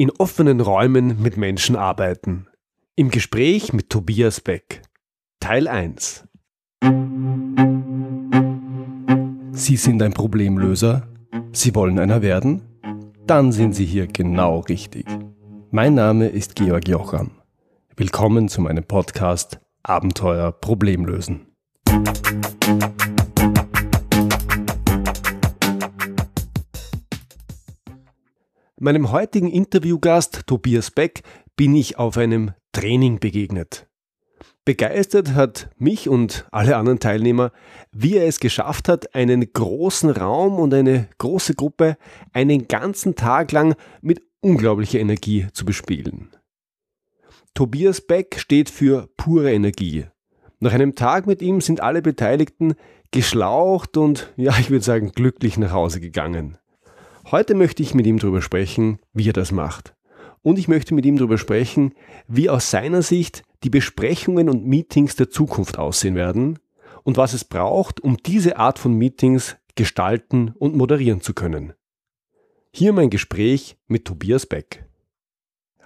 In offenen Räumen mit Menschen arbeiten. Im Gespräch mit Tobias Beck. Teil 1. Sie sind ein Problemlöser? Sie wollen einer werden? Dann sind Sie hier genau richtig. Mein Name ist Georg Jocham. Willkommen zu meinem Podcast Abenteuer Problemlösen. Meinem heutigen Interviewgast Tobias Beck bin ich auf einem Training begegnet. Begeistert hat mich und alle anderen Teilnehmer, wie er es geschafft hat, einen großen Raum und eine große Gruppe einen ganzen Tag lang mit unglaublicher Energie zu bespielen. Tobias Beck steht für pure Energie. Nach einem Tag mit ihm sind alle Beteiligten geschlaucht und, ja, ich würde sagen, glücklich nach Hause gegangen. Heute möchte ich mit ihm darüber sprechen, wie er das macht. Und ich möchte mit ihm darüber sprechen, wie aus seiner Sicht die Besprechungen und Meetings der Zukunft aussehen werden und was es braucht, um diese Art von Meetings gestalten und moderieren zu können. Hier mein Gespräch mit Tobias Beck.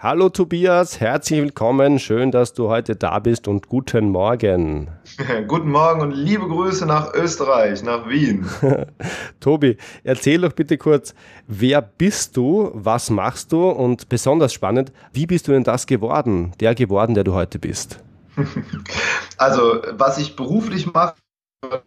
Hallo Tobias, herzlich willkommen. Schön, dass du heute da bist und guten Morgen. guten Morgen und liebe Grüße nach Österreich, nach Wien. Tobi, erzähl doch bitte kurz, wer bist du, was machst du und besonders spannend, wie bist du denn das geworden, der geworden, der du heute bist? Also, was ich beruflich mache,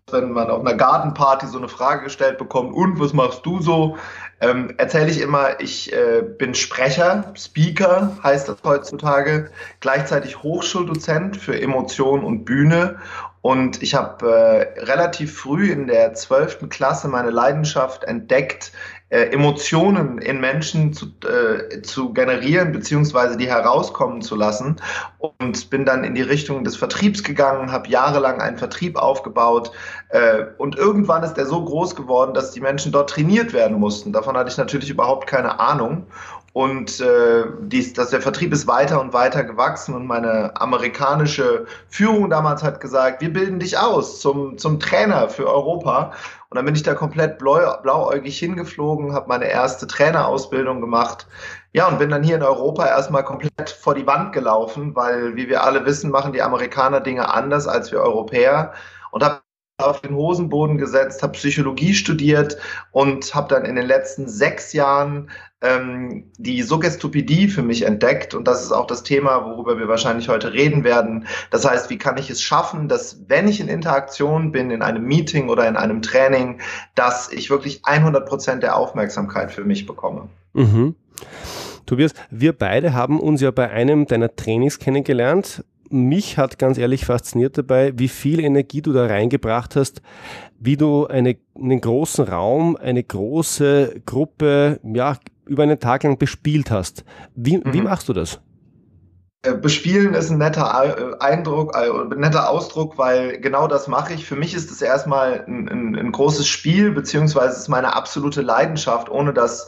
wenn man auf einer Gartenparty so eine Frage gestellt bekommt, und was machst du so? Ähm, erzähle ich immer, ich äh, bin Sprecher, Speaker heißt das heutzutage, gleichzeitig Hochschuldozent für Emotion und Bühne. Und ich habe äh, relativ früh in der zwölften Klasse meine Leidenschaft entdeckt, äh, Emotionen in Menschen zu, äh, zu generieren, beziehungsweise die herauskommen zu lassen. Und bin dann in die Richtung des Vertriebs gegangen, habe jahrelang einen Vertrieb aufgebaut. Äh, und irgendwann ist er so groß geworden, dass die Menschen dort trainiert werden mussten. Davon hatte ich natürlich überhaupt keine Ahnung. Und äh, dies, dass der Vertrieb ist weiter und weiter gewachsen und meine amerikanische Führung damals hat gesagt, wir bilden dich aus zum, zum Trainer für Europa. Und dann bin ich da komplett blau, blauäugig hingeflogen, habe meine erste Trainerausbildung gemacht. Ja, und bin dann hier in Europa erstmal komplett vor die Wand gelaufen, weil, wie wir alle wissen, machen die Amerikaner Dinge anders als wir Europäer. Und habe auf den Hosenboden gesetzt, habe Psychologie studiert und habe dann in den letzten sechs Jahren ähm, die Suggestupidie für mich entdeckt. Und das ist auch das Thema, worüber wir wahrscheinlich heute reden werden. Das heißt, wie kann ich es schaffen, dass wenn ich in Interaktion bin, in einem Meeting oder in einem Training, dass ich wirklich 100 Prozent der Aufmerksamkeit für mich bekomme. Mhm. Tobias, wir beide haben uns ja bei einem deiner Trainings kennengelernt mich hat ganz ehrlich fasziniert dabei, wie viel Energie du da reingebracht hast, wie du eine, einen großen Raum, eine große Gruppe, ja, über einen Tag lang bespielt hast. Wie, mhm. wie machst du das? Äh, bespielen ist ein netter Eindruck, ein netter Ausdruck, weil genau das mache ich. Für mich ist es erstmal ein, ein, ein großes Spiel, beziehungsweise ist meine absolute Leidenschaft, ohne das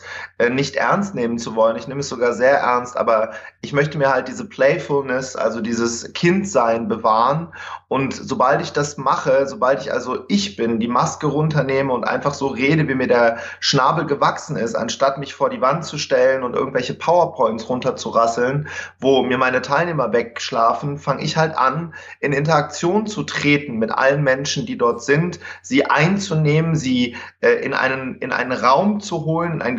nicht ernst nehmen zu wollen. Ich nehme es sogar sehr ernst, aber ich möchte mir halt diese Playfulness, also dieses Kindsein bewahren. Und sobald ich das mache, sobald ich also ich bin, die Maske runternehme und einfach so rede, wie mir der Schnabel gewachsen ist, anstatt mich vor die Wand zu stellen und irgendwelche PowerPoints runterzurasseln, wo mir meine Teilnehmer wegschlafen, fange ich halt an, in Interaktion zu treten mit allen Menschen, die dort sind, sie einzunehmen, sie äh, in, einen, in einen Raum zu holen, in ein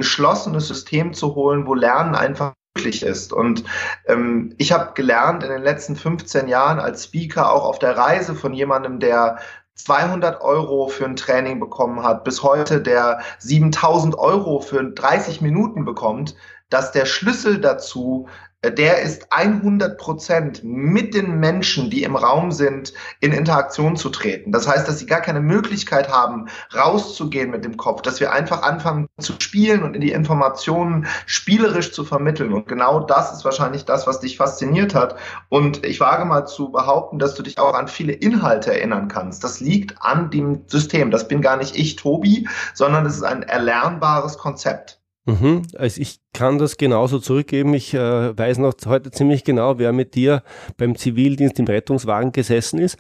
geschlossenes System zu holen, wo Lernen einfach möglich ist. Und ähm, ich habe gelernt in den letzten 15 Jahren als Speaker auch auf der Reise von jemandem, der 200 Euro für ein Training bekommen hat, bis heute der 7000 Euro für 30 Minuten bekommt, dass der Schlüssel dazu der ist 100 Prozent mit den Menschen, die im Raum sind, in Interaktion zu treten. Das heißt, dass sie gar keine Möglichkeit haben, rauszugehen mit dem Kopf, dass wir einfach anfangen zu spielen und in die Informationen spielerisch zu vermitteln. Und genau das ist wahrscheinlich das, was dich fasziniert hat. Und ich wage mal zu behaupten, dass du dich auch an viele Inhalte erinnern kannst. Das liegt an dem System. Das bin gar nicht ich, Tobi, sondern es ist ein erlernbares Konzept. Mhm. Also ich kann das genauso zurückgeben. Ich äh, weiß noch heute ziemlich genau, wer mit dir beim Zivildienst im Rettungswagen gesessen ist.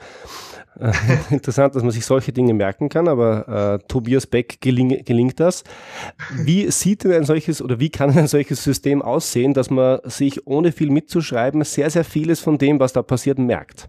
Äh, interessant, dass man sich solche Dinge merken kann, aber äh, Tobias Beck geling, gelingt das. Wie sieht denn ein solches oder wie kann ein solches System aussehen, dass man sich ohne viel mitzuschreiben sehr, sehr vieles von dem, was da passiert, merkt?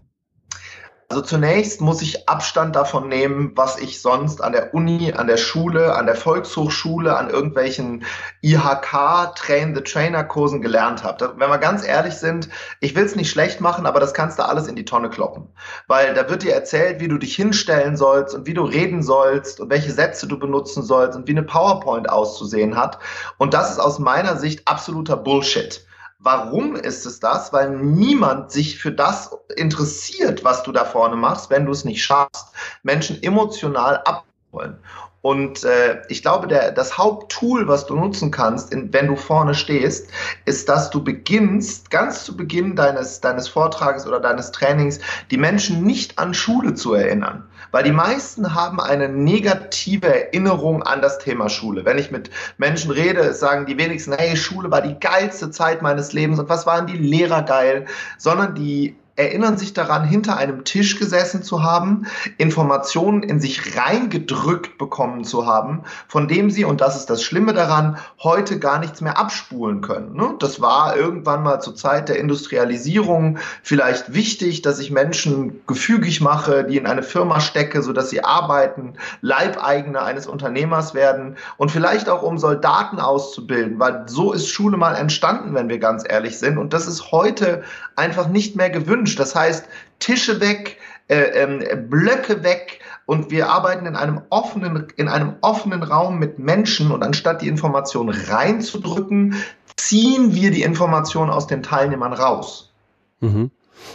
Also zunächst muss ich Abstand davon nehmen, was ich sonst an der Uni, an der Schule, an der Volkshochschule, an irgendwelchen IHK Train the Trainer Kursen gelernt habe. Wenn wir ganz ehrlich sind, ich will es nicht schlecht machen, aber das kannst du alles in die Tonne kloppen, weil da wird dir erzählt, wie du dich hinstellen sollst und wie du reden sollst und welche Sätze du benutzen sollst und wie eine PowerPoint auszusehen hat und das ist aus meiner Sicht absoluter Bullshit. Warum ist es das? Weil niemand sich für das interessiert, was du da vorne machst, wenn du es nicht schaffst, Menschen emotional abholen. Und äh, ich glaube, der, das Haupttool, was du nutzen kannst, in, wenn du vorne stehst, ist, dass du beginnst, ganz zu Beginn deines, deines Vortrages oder deines Trainings, die Menschen nicht an Schule zu erinnern. Weil die meisten haben eine negative Erinnerung an das Thema Schule. Wenn ich mit Menschen rede, sagen die wenigsten, hey, Schule war die geilste Zeit meines Lebens und was waren die Lehrer geil, sondern die erinnern sich daran, hinter einem Tisch gesessen zu haben, Informationen in sich reingedrückt bekommen zu haben, von dem sie, und das ist das Schlimme daran, heute gar nichts mehr abspulen können. Ne? Das war irgendwann mal zur Zeit der Industrialisierung vielleicht wichtig, dass ich Menschen gefügig mache, die in eine Firma stecke, sodass sie arbeiten, Leibeigene eines Unternehmers werden und vielleicht auch um Soldaten auszubilden, weil so ist Schule mal entstanden, wenn wir ganz ehrlich sind. Und das ist heute einfach nicht mehr gewünscht gewünscht. Das heißt, Tische weg, äh, äh, Blöcke weg und wir arbeiten in einem offenen, in einem offenen Raum mit Menschen und anstatt die Information reinzudrücken, ziehen wir die Information aus den Teilnehmern raus. Mhm.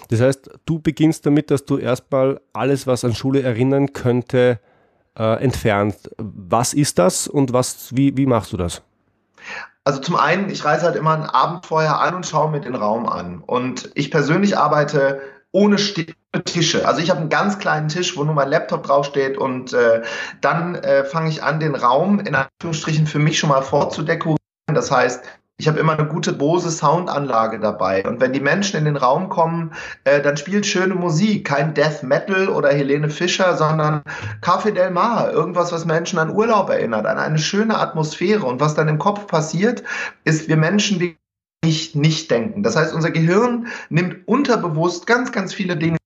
Das heißt, du beginnst damit, dass du erstmal alles, was an Schule erinnern könnte, äh, entfernt. Was ist das und was, wie, wie machst du das? Also zum einen, ich reise halt immer ein Abend vorher an und schaue mir den Raum an. Und ich persönlich arbeite ohne Tische. Also ich habe einen ganz kleinen Tisch, wo nur mein Laptop draufsteht und äh, dann äh, fange ich an, den Raum in Anführungsstrichen für mich schon mal vorzudekorieren. Das heißt, ich habe immer eine gute Bose Soundanlage dabei. Und wenn die Menschen in den Raum kommen, äh, dann spielt schöne Musik. Kein Death Metal oder Helene Fischer, sondern Café Del Mar. Irgendwas, was Menschen an Urlaub erinnert, an eine schöne Atmosphäre. Und was dann im Kopf passiert, ist, wir Menschen, wir nicht, nicht denken. Das heißt, unser Gehirn nimmt unterbewusst ganz, ganz viele Dinge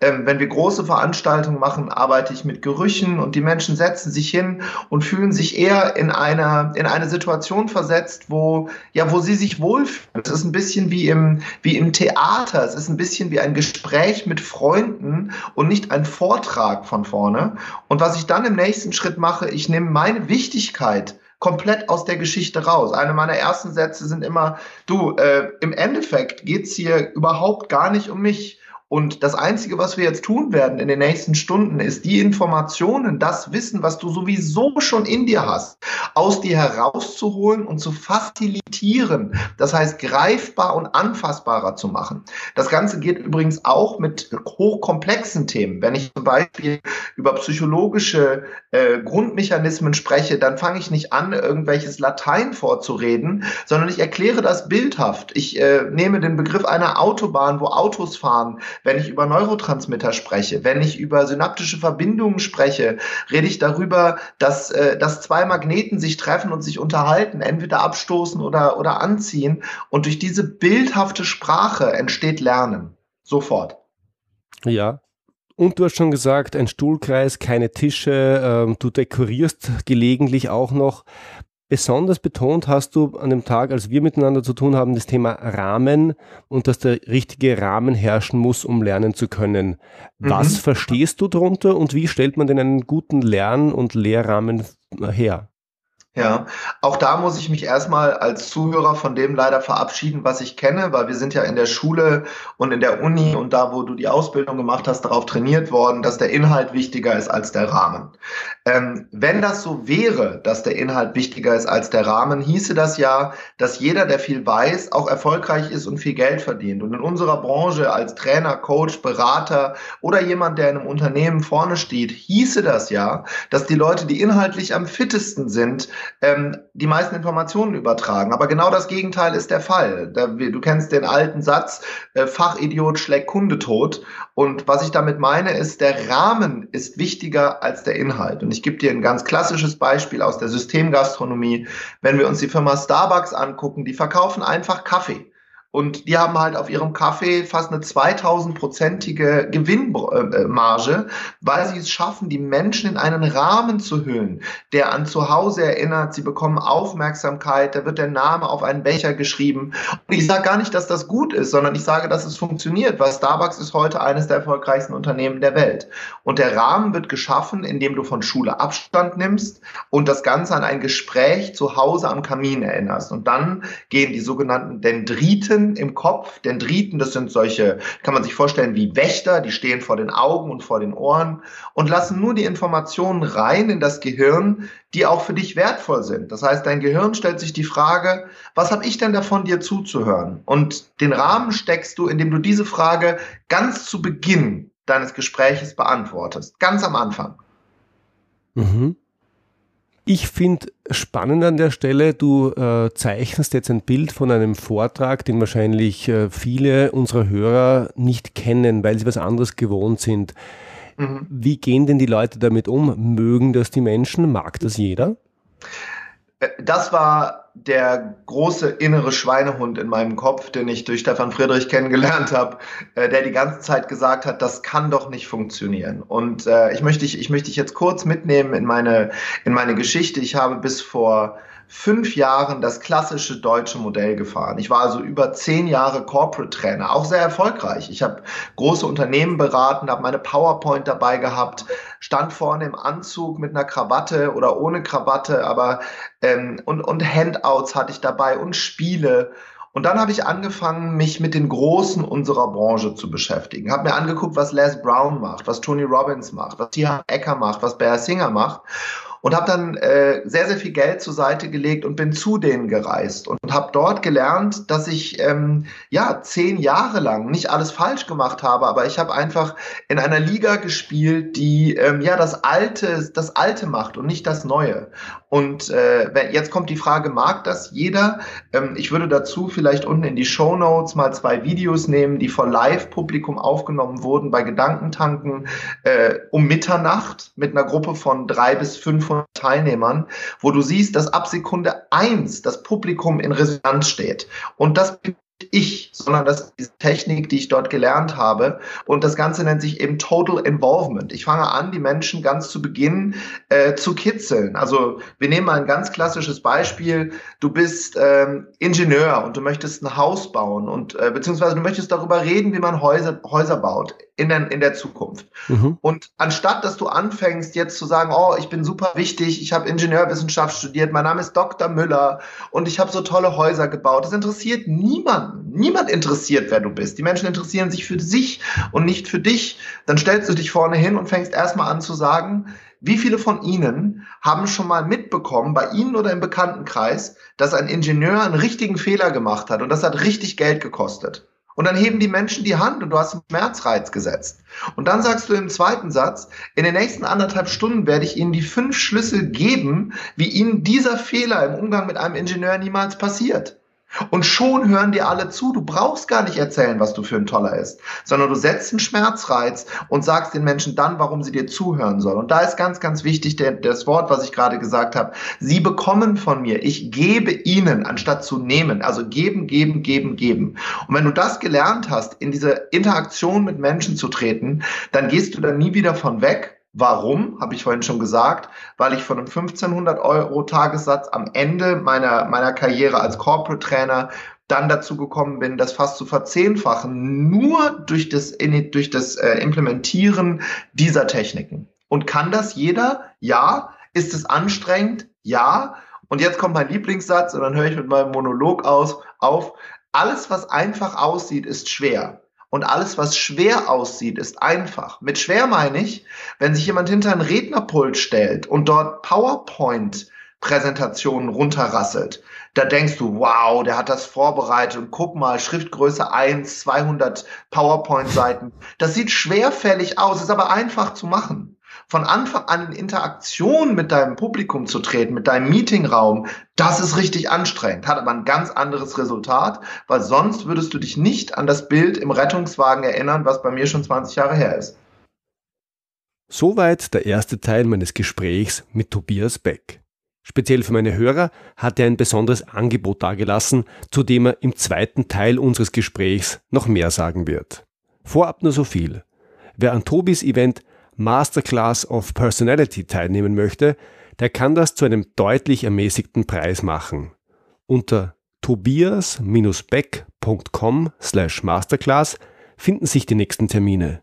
ähm, wenn wir große Veranstaltungen machen, arbeite ich mit Gerüchen und die Menschen setzen sich hin und fühlen sich eher in einer in eine Situation versetzt, wo ja wo sie sich wohlfühlen. Es ist ein bisschen wie im wie im Theater. Es ist ein bisschen wie ein Gespräch mit Freunden und nicht ein Vortrag von vorne. Und was ich dann im nächsten Schritt mache, ich nehme meine Wichtigkeit komplett aus der Geschichte raus. Eine meiner ersten Sätze sind immer, du, äh, im Endeffekt geht's hier überhaupt gar nicht um mich und das Einzige, was wir jetzt tun werden in den nächsten Stunden, ist die Informationen, das Wissen, was du sowieso schon in dir hast, aus dir herauszuholen und zu facilitieren. Das heißt, greifbar und anfassbarer zu machen. Das Ganze geht übrigens auch mit hochkomplexen Themen. Wenn ich zum Beispiel über psychologische äh, Grundmechanismen spreche, dann fange ich nicht an, irgendwelches Latein vorzureden, sondern ich erkläre das bildhaft. Ich äh, nehme den Begriff einer Autobahn, wo Autos fahren wenn ich über Neurotransmitter spreche, wenn ich über synaptische Verbindungen spreche, rede ich darüber, dass, äh, dass zwei Magneten sich treffen und sich unterhalten, entweder abstoßen oder, oder anziehen. Und durch diese bildhafte Sprache entsteht Lernen. Sofort. Ja, und du hast schon gesagt, ein Stuhlkreis, keine Tische, ähm, du dekorierst gelegentlich auch noch. Besonders betont hast du an dem Tag, als wir miteinander zu tun haben, das Thema Rahmen und dass der richtige Rahmen herrschen muss, um lernen zu können. Was mhm. verstehst du darunter und wie stellt man denn einen guten Lern- und Lehrrahmen her? Ja, auch da muss ich mich erstmal als Zuhörer von dem leider verabschieden, was ich kenne, weil wir sind ja in der Schule und in der Uni und da, wo du die Ausbildung gemacht hast, darauf trainiert worden, dass der Inhalt wichtiger ist als der Rahmen. Ähm, wenn das so wäre, dass der Inhalt wichtiger ist als der Rahmen, hieße das ja, dass jeder, der viel weiß, auch erfolgreich ist und viel Geld verdient. Und in unserer Branche als Trainer, Coach, Berater oder jemand, der in einem Unternehmen vorne steht, hieße das ja, dass die Leute, die inhaltlich am fittesten sind, ähm, die meisten Informationen übertragen. Aber genau das Gegenteil ist der Fall. Da, du kennst den alten Satz, äh, Fachidiot schlägt Kunde tot. Und was ich damit meine, ist, der Rahmen ist wichtiger als der Inhalt. Und ich gebe dir ein ganz klassisches Beispiel aus der Systemgastronomie. Wenn wir uns die Firma Starbucks angucken, die verkaufen einfach Kaffee. Und die haben halt auf ihrem Kaffee fast eine 2000-prozentige Gewinnmarge, weil sie es schaffen, die Menschen in einen Rahmen zu hüllen, der an zu Hause erinnert. Sie bekommen Aufmerksamkeit, da wird der Name auf einen Becher geschrieben. Und ich sage gar nicht, dass das gut ist, sondern ich sage, dass es funktioniert, weil Starbucks ist heute eines der erfolgreichsten Unternehmen der Welt. Und der Rahmen wird geschaffen, indem du von Schule Abstand nimmst und das Ganze an ein Gespräch zu Hause am Kamin erinnerst. Und dann gehen die sogenannten Dendriten Dendriten im Kopf. Dendriten, das sind solche, kann man sich vorstellen, wie Wächter, die stehen vor den Augen und vor den Ohren und lassen nur die Informationen rein in das Gehirn, die auch für dich wertvoll sind. Das heißt, dein Gehirn stellt sich die Frage, was habe ich denn davon, dir zuzuhören? Und den Rahmen steckst du, indem du diese Frage ganz zu Beginn deines Gespräches beantwortest, ganz am Anfang. Mhm. Ich finde spannend an der Stelle, du äh, zeichnest jetzt ein Bild von einem Vortrag, den wahrscheinlich äh, viele unserer Hörer nicht kennen, weil sie was anderes gewohnt sind. Mhm. Wie gehen denn die Leute damit um? Mögen das die Menschen? Mag das jeder? Äh, das war der große innere Schweinehund in meinem Kopf, den ich durch Stefan Friedrich kennengelernt habe, äh, der die ganze Zeit gesagt hat, das kann doch nicht funktionieren. Und äh, ich möchte ich, ich möchte dich jetzt kurz mitnehmen in meine in meine Geschichte. Ich habe bis vor fünf Jahren das klassische deutsche Modell gefahren. Ich war also über zehn Jahre Corporate Trainer, auch sehr erfolgreich. Ich habe große Unternehmen beraten, habe meine PowerPoint dabei gehabt, stand vorne im Anzug mit einer Krawatte oder ohne Krawatte, aber ähm, und, und Handouts hatte ich dabei und Spiele. Und dann habe ich angefangen, mich mit den Großen unserer Branche zu beschäftigen. Habe mir angeguckt, was Les Brown macht, was Tony Robbins macht, was Tia Ecker macht, was Bear Singer macht und habe dann äh, sehr, sehr viel Geld zur Seite gelegt und bin zu denen gereist und habe dort gelernt, dass ich ähm, ja zehn Jahre lang nicht alles falsch gemacht habe, aber ich habe einfach in einer Liga gespielt, die ähm, ja das Alte, das Alte macht und nicht das Neue. Und äh, jetzt kommt die Frage, mag das jeder? Ähm, ich würde dazu vielleicht unten in die Show Notes mal zwei Videos nehmen, die vor Live-Publikum aufgenommen wurden bei Gedankentanken äh, um Mitternacht mit einer Gruppe von drei bis 500 Teilnehmern, wo du siehst, dass ab Sekunde eins das Publikum in Resonanz steht. Und das ich, sondern das ist die Technik, die ich dort gelernt habe. Und das Ganze nennt sich eben Total Involvement. Ich fange an, die Menschen ganz zu Beginn äh, zu kitzeln. Also wir nehmen mal ein ganz klassisches Beispiel. Du bist ähm, Ingenieur und du möchtest ein Haus bauen und äh, beziehungsweise du möchtest darüber reden, wie man Häuser, Häuser baut in der, in der Zukunft. Mhm. Und anstatt, dass du anfängst jetzt zu sagen, oh, ich bin super wichtig, ich habe Ingenieurwissenschaft studiert, mein Name ist Dr. Müller und ich habe so tolle Häuser gebaut, das interessiert niemanden. Niemand interessiert, wer du bist. Die Menschen interessieren sich für sich und nicht für dich. Dann stellst du dich vorne hin und fängst erstmal an zu sagen, wie viele von Ihnen haben schon mal mitbekommen, bei Ihnen oder im Bekanntenkreis, dass ein Ingenieur einen richtigen Fehler gemacht hat und das hat richtig Geld gekostet? Und dann heben die Menschen die Hand und du hast einen Schmerzreiz gesetzt. Und dann sagst du im zweiten Satz, in den nächsten anderthalb Stunden werde ich Ihnen die fünf Schlüssel geben, wie Ihnen dieser Fehler im Umgang mit einem Ingenieur niemals passiert. Und schon hören dir alle zu. Du brauchst gar nicht erzählen, was du für ein Toller ist, sondern du setzt einen Schmerzreiz und sagst den Menschen dann, warum sie dir zuhören sollen. Und da ist ganz, ganz wichtig der, das Wort, was ich gerade gesagt habe. Sie bekommen von mir. Ich gebe ihnen, anstatt zu nehmen. Also geben, geben, geben, geben. Und wenn du das gelernt hast, in diese Interaktion mit Menschen zu treten, dann gehst du dann nie wieder von weg Warum? Habe ich vorhin schon gesagt, weil ich von einem 1500 Euro Tagessatz am Ende meiner, meiner Karriere als Corporate Trainer dann dazu gekommen bin, das fast zu verzehnfachen, nur durch das, durch das äh, Implementieren dieser Techniken. Und kann das jeder? Ja. Ist es anstrengend? Ja. Und jetzt kommt mein Lieblingssatz und dann höre ich mit meinem Monolog aus, auf. Alles, was einfach aussieht, ist schwer. Und alles, was schwer aussieht, ist einfach. Mit schwer meine ich, wenn sich jemand hinter ein Rednerpult stellt und dort PowerPoint Präsentationen runterrasselt. Da denkst du, wow, der hat das vorbereitet und guck mal, Schriftgröße 1, 200 PowerPoint-Seiten. Das sieht schwerfällig aus, ist aber einfach zu machen. Von Anfang an in Interaktion mit deinem Publikum zu treten, mit deinem Meetingraum, das ist richtig anstrengend, hat aber ein ganz anderes Resultat, weil sonst würdest du dich nicht an das Bild im Rettungswagen erinnern, was bei mir schon 20 Jahre her ist. Soweit der erste Teil meines Gesprächs mit Tobias Beck. Speziell für meine Hörer hat er ein besonderes Angebot dargelassen, zu dem er im zweiten Teil unseres Gesprächs noch mehr sagen wird. Vorab nur so viel. Wer an Tobis Event Masterclass of Personality teilnehmen möchte, der kann das zu einem deutlich ermäßigten Preis machen. Unter tobias-beck.com slash masterclass finden sich die nächsten Termine.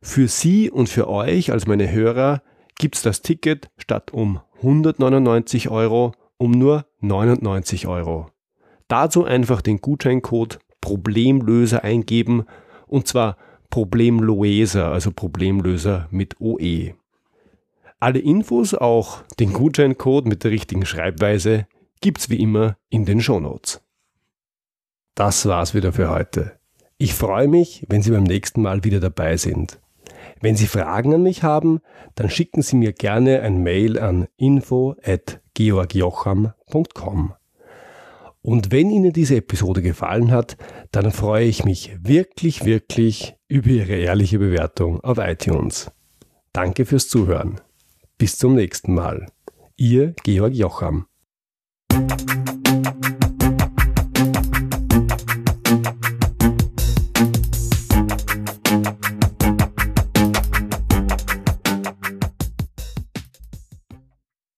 Für Sie und für euch als meine Hörer gibt's das Ticket statt um 199 Euro um nur 99 Euro. Dazu einfach den Gutscheincode Problemlöser eingeben und zwar Problemloeser, also Problemlöser mit OE. Alle Infos, auch den Gutscheincode mit der richtigen Schreibweise, gibt's wie immer in den Shownotes. Das war's wieder für heute. Ich freue mich, wenn Sie beim nächsten Mal wieder dabei sind. Wenn Sie Fragen an mich haben, dann schicken Sie mir gerne ein Mail an info@georgjocham.com. Und wenn Ihnen diese Episode gefallen hat, dann freue ich mich wirklich, wirklich über Ihre ehrliche Bewertung auf iTunes. Danke fürs Zuhören. Bis zum nächsten Mal. Ihr Georg Jocham.